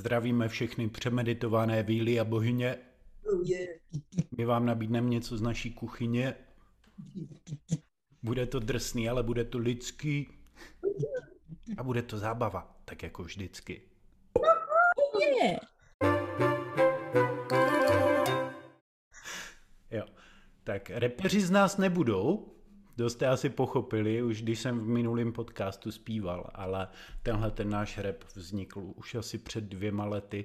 Zdravíme všechny přemeditované víly a bohyně. Oh. My vám nabídneme něco z naší kuchyně. Bude to drsný, ale bude to lidský. A bude to zábava, tak jako vždycky. Jo. Tak repeři z nás nebudou, to jste asi pochopili, už když jsem v minulém podcastu zpíval, ale tenhle ten náš rap vznikl už asi před dvěma lety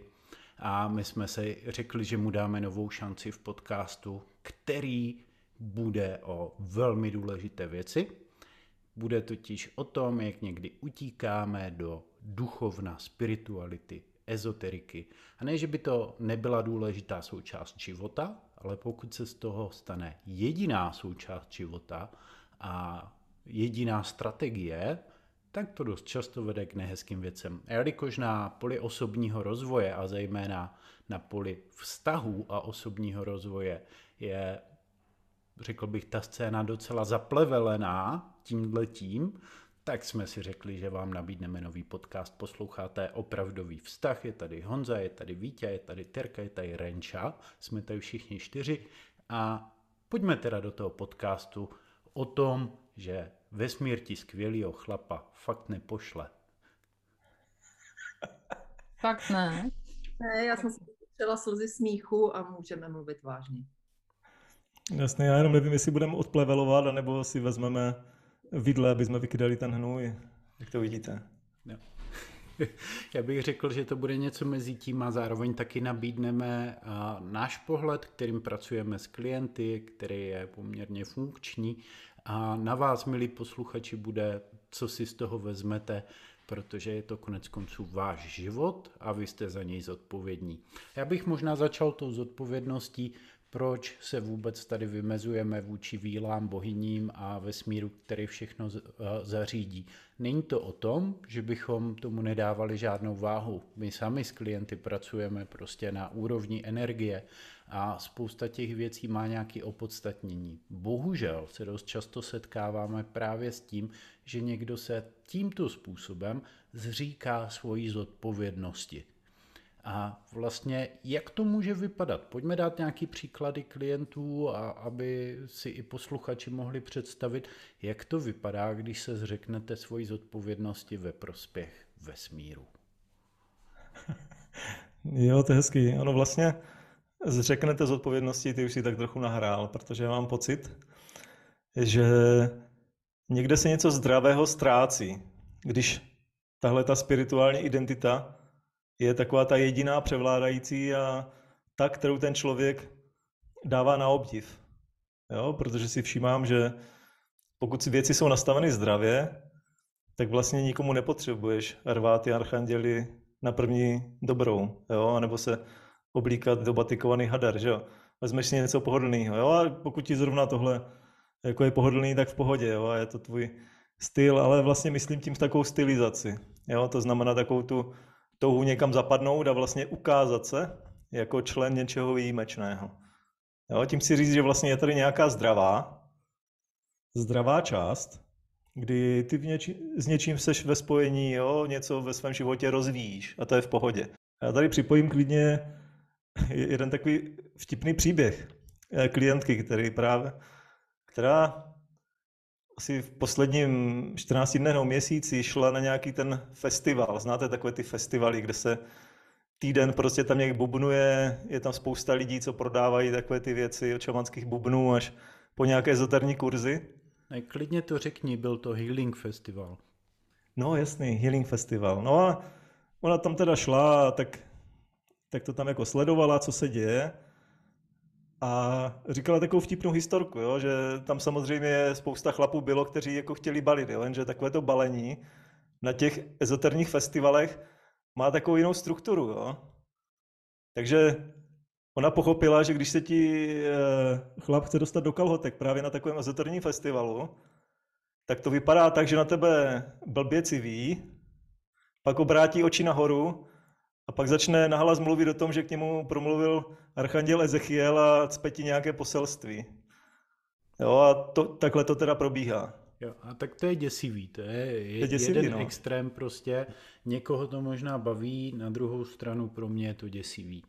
a my jsme si řekli, že mu dáme novou šanci v podcastu, který bude o velmi důležité věci. Bude totiž o tom, jak někdy utíkáme do duchovna, spirituality, ezoteriky. A ne, že by to nebyla důležitá součást života, ale pokud se z toho stane jediná součást života a jediná strategie, tak to dost často vede k nehezkým věcem. A jelikož na poli osobního rozvoje a zejména na poli vztahů a osobního rozvoje je, řekl bych, ta scéna docela zaplevelená tímhletím, tak jsme si řekli, že vám nabídneme nový podcast. Posloucháte opravdový vztah. Je tady Honza, je tady Vítě, je tady Terka, je tady Renča. Jsme tady všichni čtyři. A pojďme teda do toho podcastu o tom, že vesmír ti skvělýho chlapa fakt nepošle. Fakt ne. Ne, já jsem si potřela slzy smíchu a můžeme mluvit vážně. Jasně, já jenom nevím, jestli budeme odplevelovat, anebo si vezmeme vidle, aby jsme vykydali ten hnůj. Jak to vidíte? Jo. Já bych řekl, že to bude něco mezi tím a zároveň taky nabídneme náš pohled, kterým pracujeme s klienty, který je poměrně funkční a na vás, milí posluchači, bude, co si z toho vezmete, protože je to konec konců váš život a vy jste za něj zodpovědní. Já bych možná začal tou zodpovědností, proč se vůbec tady vymezujeme vůči vílám, bohyním a vesmíru, který všechno eh, zařídí. Není to o tom, že bychom tomu nedávali žádnou váhu. My sami s klienty pracujeme prostě na úrovni energie a spousta těch věcí má nějaké opodstatnění. Bohužel se dost často setkáváme právě s tím, že někdo se tímto způsobem zříká svojí zodpovědnosti. A vlastně jak to může vypadat? Pojďme dát nějaký příklady klientů, a aby si i posluchači mohli představit, jak to vypadá, když se zřeknete svoji zodpovědnosti ve prospěch vesmíru. Jo, to je hezký. Ano, vlastně zřeknete zodpovědnosti, ty už si tak trochu nahrál, protože mám pocit, že někde se něco zdravého ztrácí, když tahle ta spirituální identita je taková ta jediná převládající a ta, kterou ten člověk dává na obdiv. Jo? Protože si všímám, že pokud si věci jsou nastaveny zdravě, tak vlastně nikomu nepotřebuješ rvát ty archanděli na první dobrou, jo? nebo se oblíkat do batikovaný hadar, že jo. Vezmeš si něco pohodlného, jo, a pokud ti zrovna tohle jako je pohodlný, tak v pohodě, jo, a je to tvůj styl, ale vlastně myslím tím takovou stylizaci, jo, to znamená takovou tu touhu někam zapadnout a vlastně ukázat se jako člen něčeho výjimečného. Jo, tím si říct, že vlastně je tady nějaká zdravá, zdravá část, kdy ty něči, s něčím seš ve spojení, jo, něco ve svém životě rozvíjíš a to je v pohodě. Já tady připojím klidně jeden takový vtipný příběh eh, klientky, který právě, která asi v posledním 14 dnech nebo měsíci šla na nějaký ten festival. Znáte takové ty festivaly, kde se týden prostě tam nějak bubnuje, je tam spousta lidí, co prodávají takové ty věci od šamanských bubnů až po nějaké ezoterní kurzy. Ne, klidně to řekni, byl to Healing Festival. No jasný, Healing Festival. No a ona tam teda šla, tak tak to tam jako sledovala, co se děje. A říkala takovou vtipnou historku, jo, že tam samozřejmě spousta chlapů bylo, kteří jako chtěli balit, jo, jenže takové to balení na těch ezoterních festivalech má takovou jinou strukturu. Jo. Takže ona pochopila, že když se ti eh, chlap chce dostat do kalhotek právě na takovém ezoterním festivalu, tak to vypadá tak, že na tebe blbě civí, pak obrátí oči nahoru a pak začne nahlas mluvit o tom, že k němu promluvil archanděl Ezechiel a cpe ti nějaké poselství. Jo, a to, takhle to teda probíhá. Jo, a tak to je děsivý, to je, je, je děsivý, jeden no. extrém prostě, někoho to možná baví, na druhou stranu pro mě je to děsivý.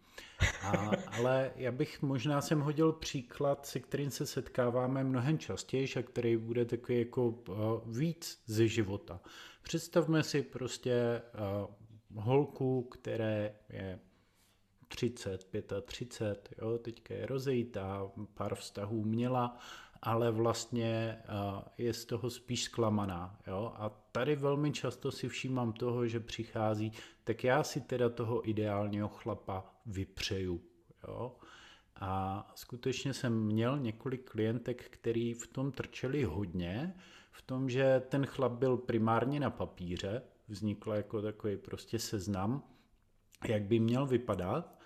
A, ale já bych možná sem hodil příklad, se kterým se setkáváme mnohem častěji a který bude takový jako uh, víc ze života. Představme si prostě uh, holku, které je 30, 35, jo, teďka je rozejítá, pár vztahů měla, ale vlastně je z toho spíš zklamaná. Jo? A tady velmi často si všímám toho, že přichází, tak já si teda toho ideálního chlapa vypřeju. Jo? A skutečně jsem měl několik klientek, který v tom trčeli hodně, v tom, že ten chlap byl primárně na papíře, vznikl jako takový prostě seznam, jak by měl vypadat,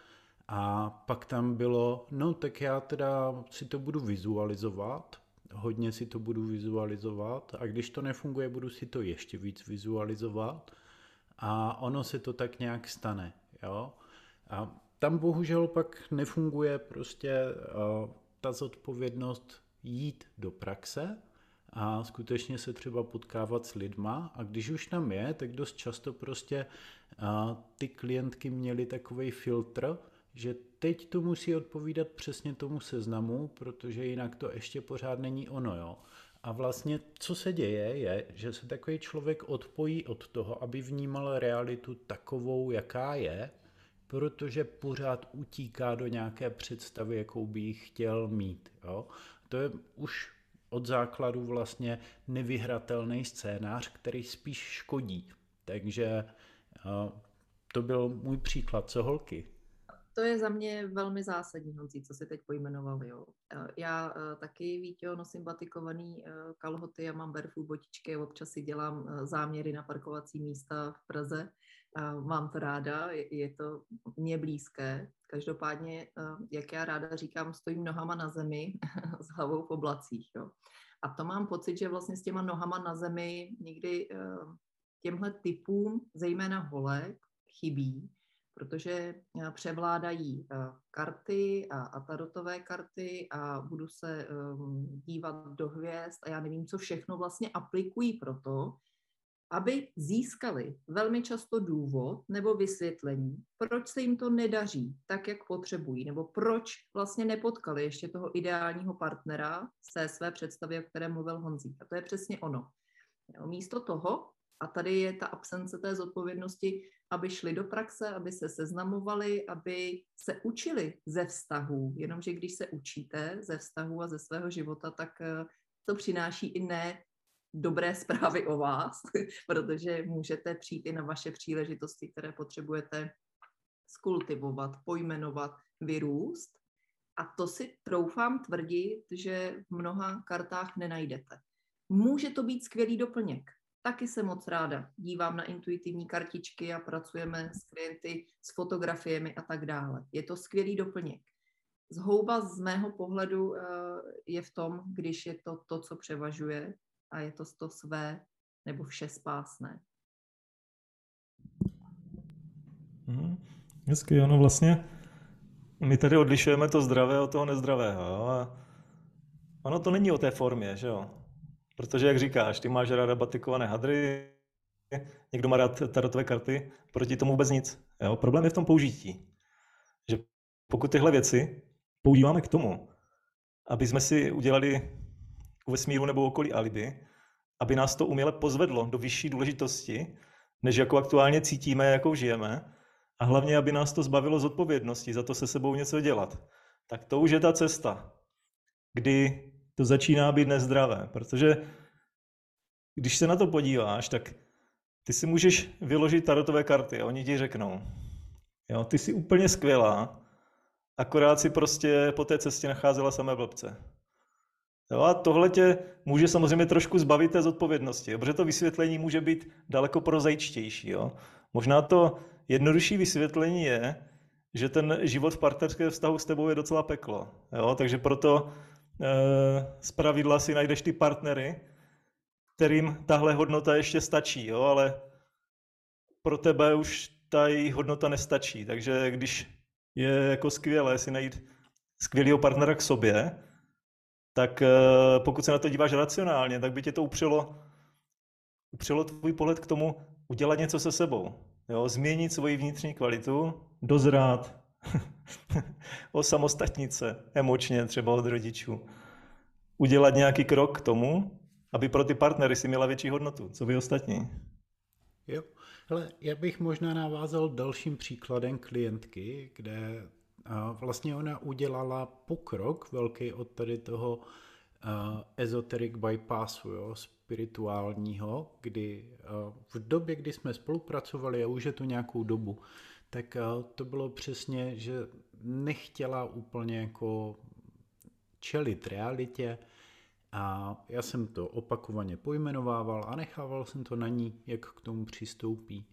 a pak tam bylo, no tak já teda si to budu vizualizovat, hodně si to budu vizualizovat a když to nefunguje, budu si to ještě víc vizualizovat. A ono se to tak nějak stane, jo. A tam bohužel pak nefunguje prostě uh, ta zodpovědnost jít do praxe a skutečně se třeba potkávat s lidma a když už tam je, tak dost často prostě ty klientky měly takový filtr, že teď to musí odpovídat přesně tomu seznamu, protože jinak to ještě pořád není ono, jo. A vlastně, co se děje, je, že se takový člověk odpojí od toho, aby vnímal realitu takovou, jaká je, protože pořád utíká do nějaké představy, jakou by ji chtěl mít. Jo? To je už od základu vlastně nevyhratelný scénář, který spíš škodí. Takže to byl můj příklad. Co holky? to je za mě velmi zásadní, Honzí, co si teď pojmenoval. Jo. Eh, já uh, taky, Vítě, nosím batikovaný kalhoty a mám barefoot botičky, občas si dělám záměry na parkovací místa v Praze. Mám to ráda, je, to mě blízké. Každopádně, uh, jak já ráda říkám, stojím nohama na zemi s hlavou v oblacích. Jo. A to mám pocit, že vlastně s těma nohama na zemi někdy uh, těmhle typům, zejména holek, chybí, protože eh, převládají eh, karty a, a tarotové karty a budu se dívat do hvězd a já nevím, co všechno vlastně aplikují pro to, aby získali velmi často důvod nebo vysvětlení, proč se jim to nedaří tak, jak potřebují, nebo proč vlastně nepotkali ještě toho ideálního partnera se své představy, o které mluvil Honzík. A to je přesně ono. Místo toho, a tady je ta absence té zodpovědnosti, aby šli do praxe, aby se seznamovali, aby se učili ze vztahů. Jenomže když se učíte ze vztahů a ze svého života, tak eh, to přináší i ne dobré zprávy o vás, protože můžete přijít i na vaše příležitosti, které potřebujete skultivovat, pojmenovat, vyrůst. A to si troufám tvrdit, že v mnoha kartách nenajdete. Může to být skvělý doplněk, Taky jsem moc ráda. Dívám na intuitivní kartičky a pracujeme s klienty s fotografiemi a tak dále. Je to skvělý doplněk. Zhouba z mého pohledu eh, je v tom, když je to to, co převažuje a je to to své nebo vše spásné. Hmm, hezky, ono vlastně, my tady odlišujeme to zdravé od toho nezdravého. Jo? A ono to není o té formě, že jo? Protože, jak říkáš, ty máš ráda batikované hadry, někdo má rád tarotové karty, proti tomu vůbec nic. Jo? Problém je v tom použití. Že pokud tyhle věci používáme k tomu, aby jsme si udělali vesmíru nebo okolí alibi, aby nás to uměle pozvedlo do vyšší důležitosti, než jako aktuálně cítíme, jakou žijeme, a hlavně, aby nás to zbavilo z odpovědnosti za to se sebou něco dělat. Tak to už je ta cesta, kdy to začíná být nezdravé, protože když se na to podíváš, tak ty si můžeš vyložit tarotové karty a oni ti řeknou, jo, ty jsi úplně skvělá, akorát si prostě po té cestě nacházela samé blbce. Jo, a tohle tě může samozřejmě trošku zbavit té zodpovědnosti, protože to vysvětlení může být daleko prozajčtější. Jo. Možná to jednodušší vysvětlení je, že ten život v partnerském vztahu s tebou je docela peklo. Jo, takže proto Eh, z pravidla si najdeš ty partnery, kterým tahle hodnota ještě stačí, jo, ale pro tebe už ta její hodnota nestačí. Takže když je jako skvělé si najít skvělého partnera k sobě, tak eh, pokud se na to díváš racionálně, tak by tě to upřelo, upřelo tvůj pohled k tomu udělat něco se sebou. Jo? Změnit svoji vnitřní kvalitu, dozrát, osamostatnit se emočně třeba od rodičů. Udělat nějaký krok k tomu, aby pro ty partnery si měla větší hodnotu, co vy ostatní. Jo, ale já bych možná navázal dalším příkladem klientky, kde vlastně ona udělala pokrok velký od tady toho uh, esoteric bypassu, jo, spirituálního, kdy uh, v době, kdy jsme spolupracovali, a už je to nějakou dobu, tak uh, to bylo přesně, že nechtěla úplně jako čelit realitě, a já jsem to opakovaně pojmenovával a nechával jsem to na ní, jak k tomu přistoupí.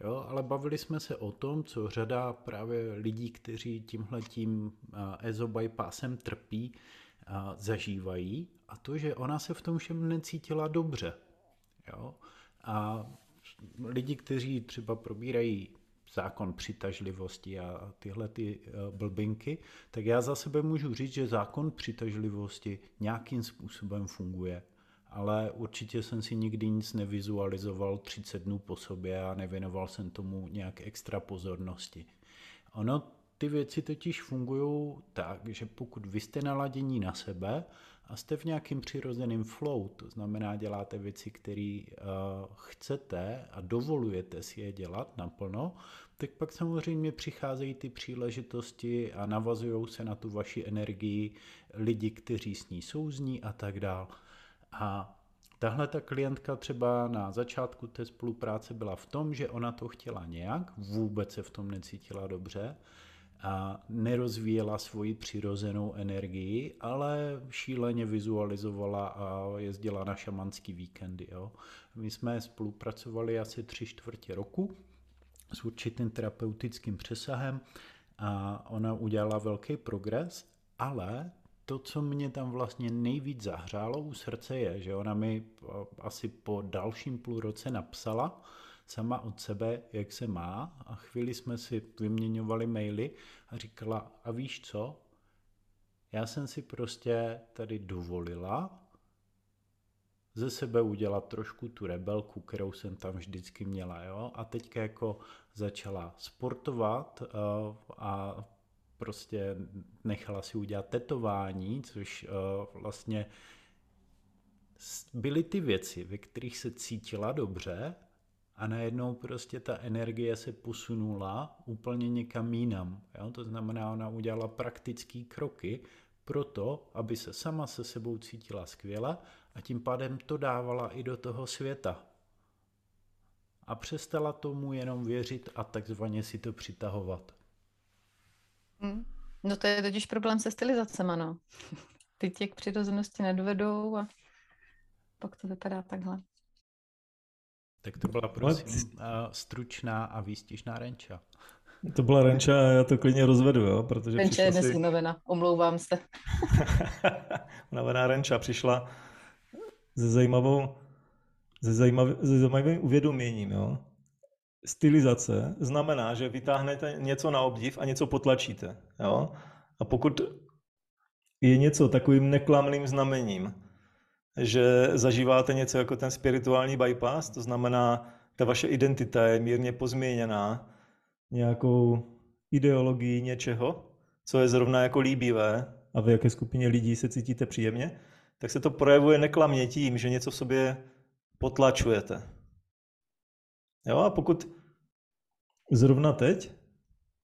Jo, ale bavili jsme se o tom, co řada právě lidí, kteří tímhletím EZO bypassem trpí, zažívají a to, že ona se v tom všem necítila dobře. Jo? A lidi, kteří třeba probírají zákon přitažlivosti a tyhle ty eh, blbinky, tak já za sebe můžu říct, že zákon přitažlivosti nějakým způsobem funguje. Ale určitě jsem si nikdy nic nevizualizoval 30 dnů po sobě a nevěnoval jsem tomu nějak extra pozornosti. Ono, ty věci totiž fungují tak, že pokud vy jste naladění na sebe a jste v nějakým přirozeným flow, to znamená děláte věci, které uh, chcete a dovolujete si je dělat naplno, tak pak samozřejmě přicházejí ty příležitosti a navazují se na tu vaši energii lidi, kteří s ní souzní a tak dál. A tahle ta klientka třeba na začátku té spolupráce byla v tom, že ona to chtěla nějak, vůbec se v tom necítila dobře, a nerozvíjela svoji přirozenou energii, ale šíleně vizualizovala a jezdila na šamanský víkendy. Jo. My jsme spolupracovali asi tři čtvrtě roku s určitým terapeutickým přesahem a ona udělala velký progres, ale to, co mě tam vlastně nejvíc zahřálo u srdce je, že ona mi asi po dalším půl roce napsala, sama od sebe, jak se má a chvíli jsme si vyměňovali maily a říkala, a víš co, já jsem si prostě tady dovolila ze sebe udělat trošku tu rebelku, kterou jsem tam vždycky měla, jo, a teďka jako začala sportovat uh, a prostě nechala si udělat tetování, což uh, vlastně byly ty věci, ve kterých se cítila dobře a najednou prostě ta energie se posunula úplně někam jinam. Jo? To znamená, ona udělala praktické kroky pro to, aby se sama se sebou cítila skvěle a tím pádem to dávala i do toho světa. A přestala tomu jenom věřit a takzvaně si to přitahovat. Hmm. No to je totiž problém se stylizacema, no. Ty tě k přirozenosti nedovedou a pak to vypadá takhle. Tak to byla prosím stručná a výstižná renča. To byla renča a já to klidně rozvedu, jo, protože Renča je dnes si... unavená, omlouvám se. unavená renča přišla se zajímavou, se, zajímav, se zajímavým uvědoměním, jo. Stylizace znamená, že vytáhnete něco na obdiv a něco potlačíte, jo. A pokud je něco takovým neklamným znamením, že zažíváte něco jako ten spirituální bypass, to znamená, ta vaše identita je mírně pozměněná nějakou ideologií něčeho, co je zrovna jako líbivé a v jaké skupině lidí se cítíte příjemně, tak se to projevuje neklamně tím, že něco v sobě potlačujete. Jo, a pokud zrovna teď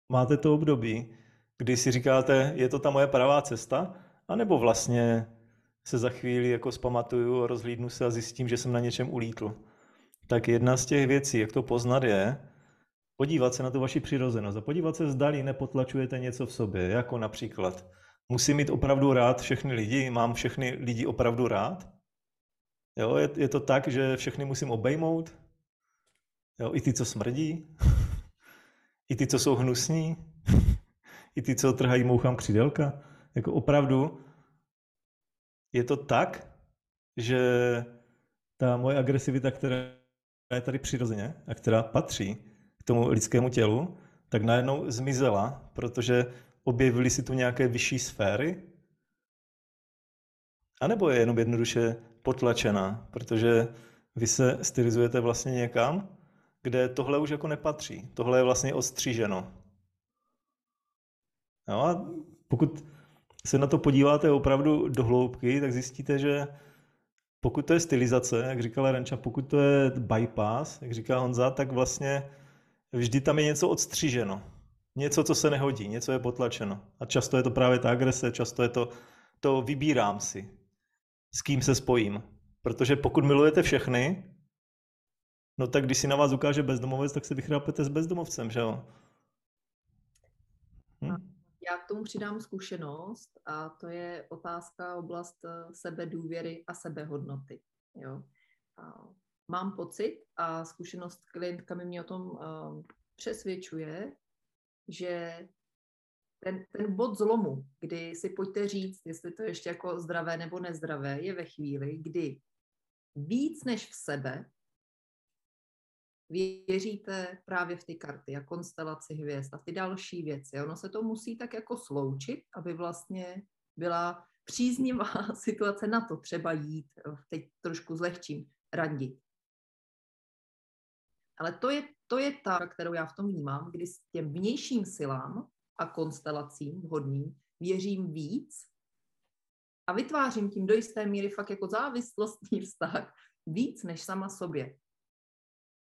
máte to období, kdy si říkáte, je to ta moje pravá cesta, anebo vlastně se za chvíli jako zpamatuju, rozhlídnu se a zjistím, že jsem na něčem ulítl. Tak jedna z těch věcí, jak to poznat je, podívat se na tu vaši přirozenost a podívat se, zdali nepotlačujete něco v sobě, jako například musím mít opravdu rád všechny lidi, mám všechny lidi opravdu rád. Jo, je, je to tak, že všechny musím obejmout, jo, i ty, co smrdí, i ty, co jsou hnusní, i ty, co trhají mouchám křidelka. Jako opravdu je to tak, že ta moje agresivita, která je tady přirozeně a která patří k tomu lidskému tělu, tak najednou zmizela, protože objevily si tu nějaké vyšší sféry A nebo je jenom jednoduše potlačená, protože vy se stylizujete vlastně někam, kde tohle už jako nepatří. Tohle je vlastně ostříženo. No a pokud se na to podíváte opravdu do hloubky, tak zjistíte, že pokud to je stylizace, jak říkala Renča, pokud to je bypass, jak říká Honza, tak vlastně vždy tam je něco odstřiženo. Něco, co se nehodí, něco je potlačeno. A často je to právě ta agrese, často je to, to vybírám si, s kým se spojím. Protože pokud milujete všechny, no tak když si na vás ukáže bezdomovec, tak se vychrápete s bezdomovcem, že jo? Hm? Já k tomu přidám zkušenost a to je otázka oblast eh, sebedůvěry a sebehodnoty. Jo? A mám pocit a zkušenost klientka mi mě o tom uh, přesvědčuje, že ten, ten bod zlomu, kdy si pojďte říct, jestli to ještě jako zdravé nebo nezdravé, je ve chvíli, kdy víc než v sebe věříte právě v ty karty a konstelaci hvězd a ty další věci. Ono se to musí tak jako sloučit, aby vlastně byla příznivá situace na to třeba jít, teď trošku zlehčím, randit. Ale to je, to je ta, kterou já v tom vnímám, kdy s těm vnějším silám a konstelacím vhodným věřím víc a vytvářím tím do jisté míry fakt jako závislostní vztah víc než sama sobě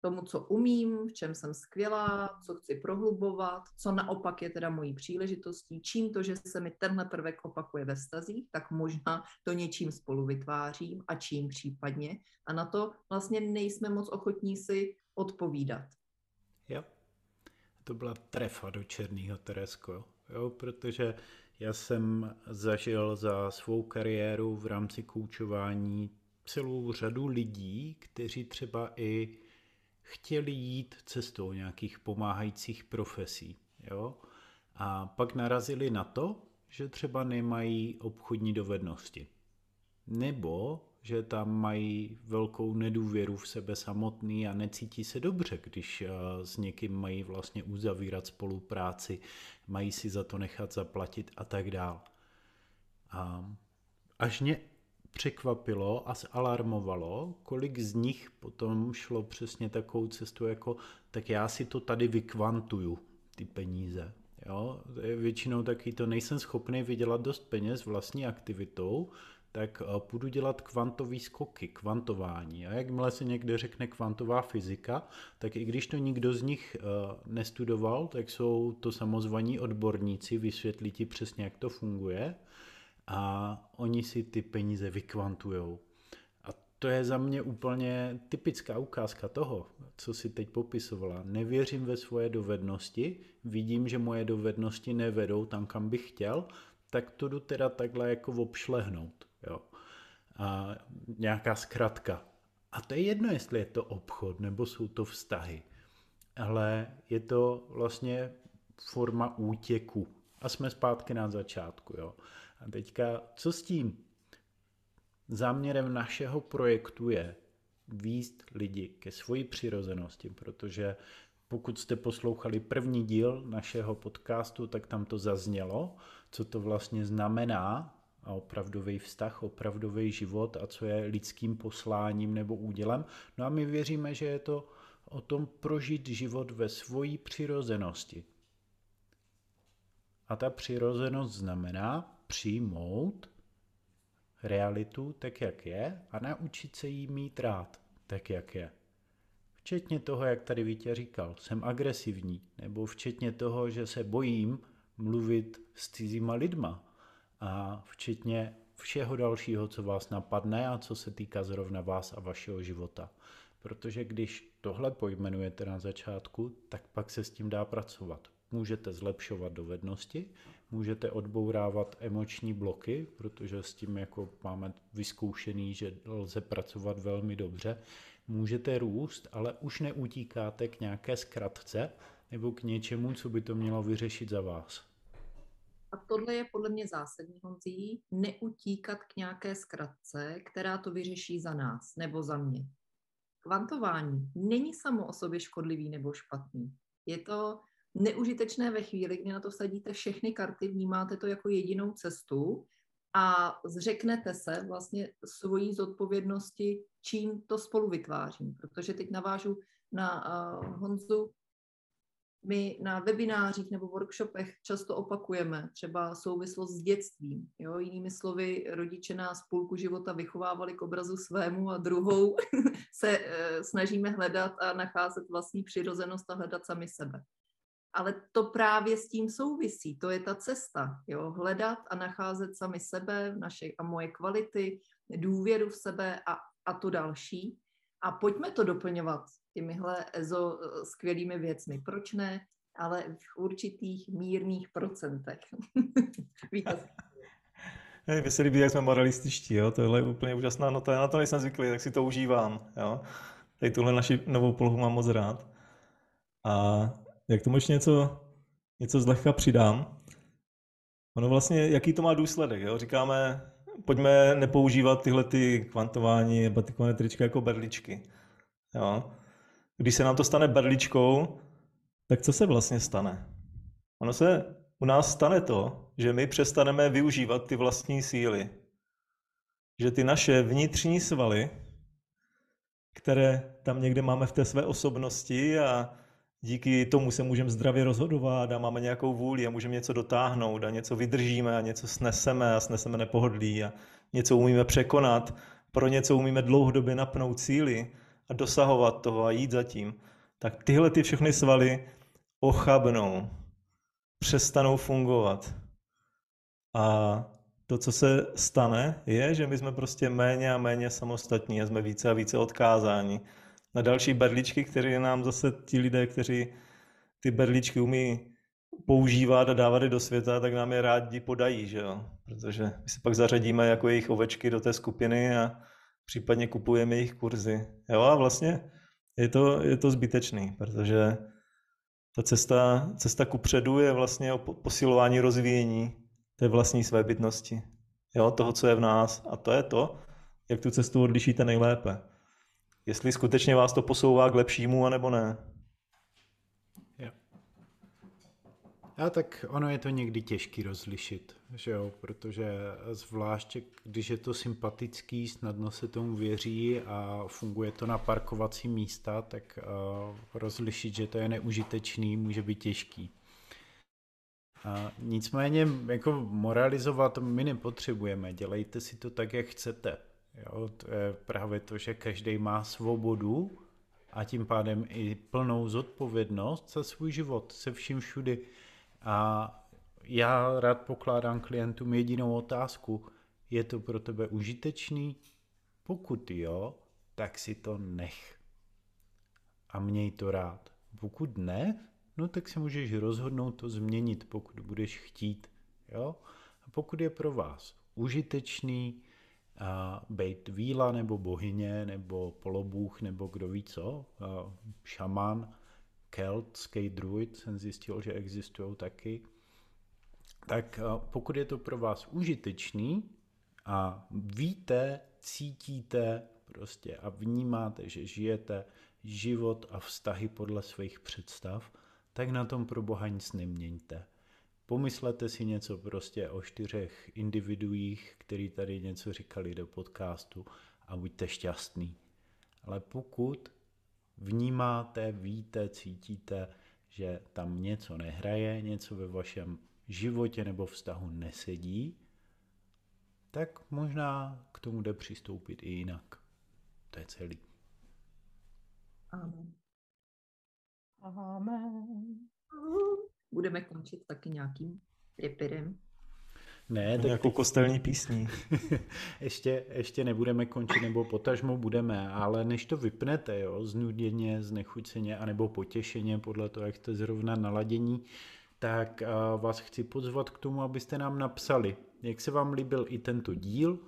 tomu, co umím, v čem jsem skvělá, co chci prohlubovat, co naopak je teda mojí příležitostí, čím to, že se mi tenhle prvek opakuje ve stazích, tak možná to něčím spolu vytvářím a čím případně. A na to vlastně nejsme moc ochotní si odpovídat. Jo. To byla trefa do černého Teresko, jo, protože já jsem zažil za svou kariéru v rámci koučování celou řadu lidí, kteří třeba i chtěli jít cestou nějakých pomáhajících profesí. Jo? A pak narazili na to, že třeba nemají obchodní dovednosti. Nebo že tam mají velkou nedůvěru v sebe samotný a necítí se dobře, když eh, s někým mají vlastně uzavírat spolupráci, mají si za to nechat zaplatit a tak dál. A až mě překvapilo a zalarmovalo, kolik z nich potom šlo přesně takovou cestu jako, tak já si to tady vykvantuju, ty peníze. Jo? Většinou taky to nejsem schopný vydělat dost peněz vlastní aktivitou, tak eh, půjdu dělat kvantový skoky, kvantování. A jakmile se někde řekne kvantová fyzika, tak i když to nikdo z nich eh, nestudoval, tak jsou to samozvaní odborníci, vysvětlí ti přesně, jak to funguje a oni si ty peníze vykvantujou. A to je za mě úplně typická ukázka toho, co si teď popisovala. Nevěřím ve svoje dovednosti, vidím, že moje dovednosti nevedou tam, kam bych chtěl, tak to jdu teda takhle jako obšlehnout. Jo. A nějaká zkratka. A to je jedno, jestli je to obchod nebo jsou to vztahy. Ale je to vlastně forma útěku. A jsme zpátky na začátku. Jo. A teďka, co s tím? Záměrem našeho projektu je výst lidi ke svoji přirozenosti, protože pokud jste poslouchali první díl našeho podcastu, tak tam to zaznělo, co to vlastně znamená a opravdový vztah, opravdový život a co je lidským posláním nebo údělem. No a my věříme, že je to o tom prožít život ve svojí přirozenosti. A ta přirozenost znamená přijmout realitu tak, jak je a naučit se jí mít rád tak, jak je. Včetně toho, jak tady Vítě říkal, jsem agresivní, nebo včetně toho, že se bojím mluvit s cizíma lidma a včetně všeho dalšího, co vás napadne a co se týká zrovna vás a vašeho života. Protože když tohle pojmenujete na začátku, tak pak se s tím dá pracovat. Můžete zlepšovat dovednosti, můžete odbourávat emoční bloky, protože s tím jako máme vyzkoušený, že lze pracovat velmi dobře. Můžete růst, ale už neutíkáte k nějaké zkratce nebo k něčemu, co by to mělo vyřešit za vás. A tohle je podle mě zásadní, Honzí, neutíkat k nějaké zkratce, která to vyřeší za nás nebo za mě. Kvantování není samo o sobě škodlivý nebo špatný. Je to neužitečné ve chvíli, kdy na to sadíte všechny karty, vnímáte to jako jedinou cestu a zřeknete se vlastně svojí zodpovědnosti, čím to spolu vytvářím. Protože teď navážu na uh, Honzu, my na webinářích nebo workshopech často opakujeme třeba souvislost s dětstvím. Jo? Jinými slovy, rodiče nás půlku života vychovávali k obrazu svému a druhou se e, snažíme hledat a nacházet vlastní přirozenost a hledat sami sebe. Ale to právě s tím souvisí, to je ta cesta, jo? hledat a nacházet sami sebe, naše a moje kvality, důvěru v sebe a, a to další. A pojďme to doplňovat těmihle EZO skvělými věcmi. Proč ne? Ale v určitých mírných procentech. Víte? Mně se líbí, jak jsme moralističtí, jo? tohle je úplně úžasná nota, já na to nejsem zvyklý, tak si to užívám. Jo? Tady tuhle naši novou polohu mám moc rád. A jak tomu ještě něco, něco zlehka přidám, ono vlastně, jaký to má důsledek, jo? říkáme, pojďme nepoužívat tyhle ty kvantování batikované tričky jako berličky. Jo? Když se nám to stane berličkou, tak co se vlastně stane? Ono se u nás stane to, že my přestaneme využívat ty vlastní síly. Že ty naše vnitřní svaly, které tam někde máme v té své osobnosti a díky tomu se můžeme zdravě rozhodovat a máme nějakou vůli a můžeme něco dotáhnout a něco vydržíme a něco sneseme a sneseme nepohodlí a něco umíme překonat, pro něco umíme dlouhodobě napnout síly a dosahovat toho a jít za tím, tak tyhle ty všechny svaly ochabnou, přestanou fungovat. A to, co se stane, je, že my jsme prostě méně a méně samostatní a jsme více a více odkázáni na další berličky, které nám zase ti lidé, kteří ty berličky umí používat a dávat je do světa, tak nám je rádi podají, že jo? Protože my se pak zařadíme jako jejich ovečky do té skupiny a případně kupujeme jejich kurzy. Jo, a vlastně je to, je to zbytečný, protože ta cesta, cesta ku předu je vlastně o posilování, rozvíjení té vlastní své bytnosti. Jo, toho, co je v nás. A to je to, jak tu cestu odlišíte nejlépe jestli skutečně vás to posouvá k lepšímu, anebo ne. A tak ono je to někdy těžký rozlišit, že jo, protože zvláště když je to sympatický, snadno se tomu věří a funguje to na parkovací místa, tak uh, rozlišit, že to je neužitečný, může být těžký. A nicméně jako moralizovat my nepotřebujeme, dělejte si to tak, jak chcete. Jo, to je právě to, že každý má svobodu a tím pádem i plnou zodpovědnost za svůj život se vším všudy. A já rád pokládám klientům jedinou otázku. Je to pro tebe užitečný? Pokud jo, tak si to nech. A měj to rád. Pokud ne, no tak se můžeš rozhodnout to změnit, pokud budeš chtít. Jo? A pokud je pro vás užitečný, být víla nebo bohyně nebo polobůh nebo kdo ví co, šaman, keltský druid, jsem zjistil, že existují taky. Tak pokud je to pro vás užitečný a víte, cítíte prostě a vnímáte, že žijete život a vztahy podle svých představ, tak na tom pro Boha nic neměňte pomyslete si něco prostě o čtyřech individuích, který tady něco říkali do podcastu a buďte šťastný. Ale pokud vnímáte, víte, cítíte, že tam něco nehraje, něco ve vašem životě nebo vztahu nesedí, tak možná k tomu jde přistoupit i jinak. To je celý. Amen. Amen budeme končit taky nějakým tripirem. Ne, tak jako kostelní písní. ještě, ještě nebudeme končit, nebo potažmo budeme, ale než to vypnete, jo, znuděně, znechuceně, anebo potěšeně, podle toho, jak jste zrovna naladění, tak uh, vás chci pozvat k tomu, abyste nám napsali, jak se vám líbil i tento díl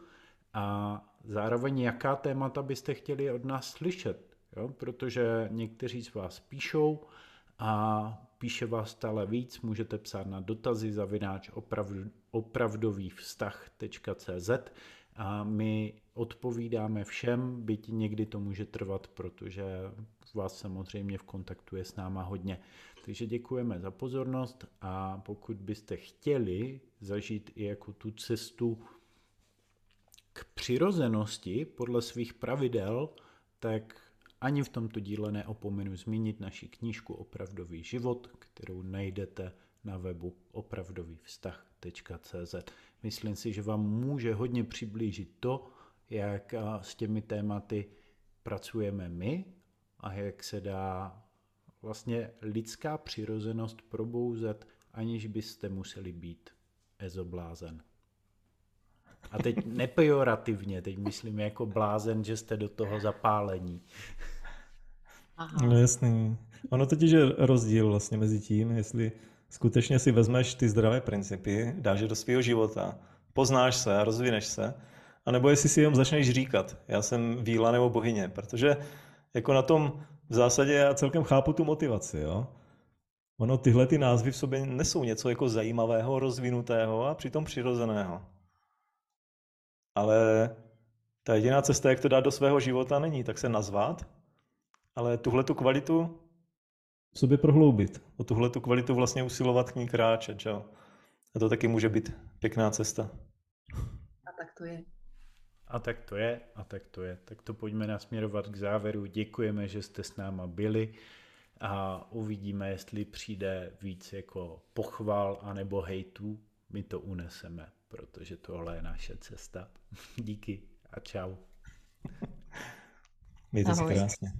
a zároveň jaká témata byste chtěli od nás slyšet, jo, protože někteří z vás píšou a píše vás stále víc, můžete psát na dotazy zavináč opravdový vztah.cz a my odpovídáme všem, byť někdy to může trvat, protože vás samozřejmě v kontaktu je s náma hodně. Takže děkujeme za pozornost a pokud byste chtěli zažít i jako tu cestu přirozenosti podle svých pravidel, tak ani v tomto díle neopomenu zmínit naši knížku Opravdový život, kterou najdete na webu opravdovývztah.cz. Myslím si, že vám může hodně přiblížit to, jak s těmi tématy pracujeme my a jak se dá vlastně lidská přirozenost probouzet, aniž byste museli být ezoblázen. A teď nepejorativně, teď myslím jako blázen, že jste do toho zapálení. Aha. No jasný. Ono totiž je rozdíl vlastně mezi tím, jestli skutečně si vezmeš ty zdravé principy, dáš je do svého života, poznáš se a rozvineš se, anebo jestli si jenom začneš říkat, já jsem víla nebo bohyně, protože jako na tom v zásadě já celkem chápu tu motivaci, jo. Ono tyhle ty názvy v sobě nesou něco jako zajímavého, rozvinutého a přitom přirozeného. Ale ta jediná cesta, jak to dát do svého života, není tak se nazvat, ale tuhle tu kvalitu v sobě prohloubit. O tuhle tu kvalitu vlastně usilovat k ní kráčet. Čo? A to taky může být pěkná cesta. A tak to je. A tak to je, a tak to je. Tak to pojďme nasměrovat k závěru. Děkujeme, že jste s náma byli a uvidíme, jestli přijde víc jako pochval anebo hejtů. My to uneseme, protože tohle je naše cesta. Díky a čau. Mějte se krásně.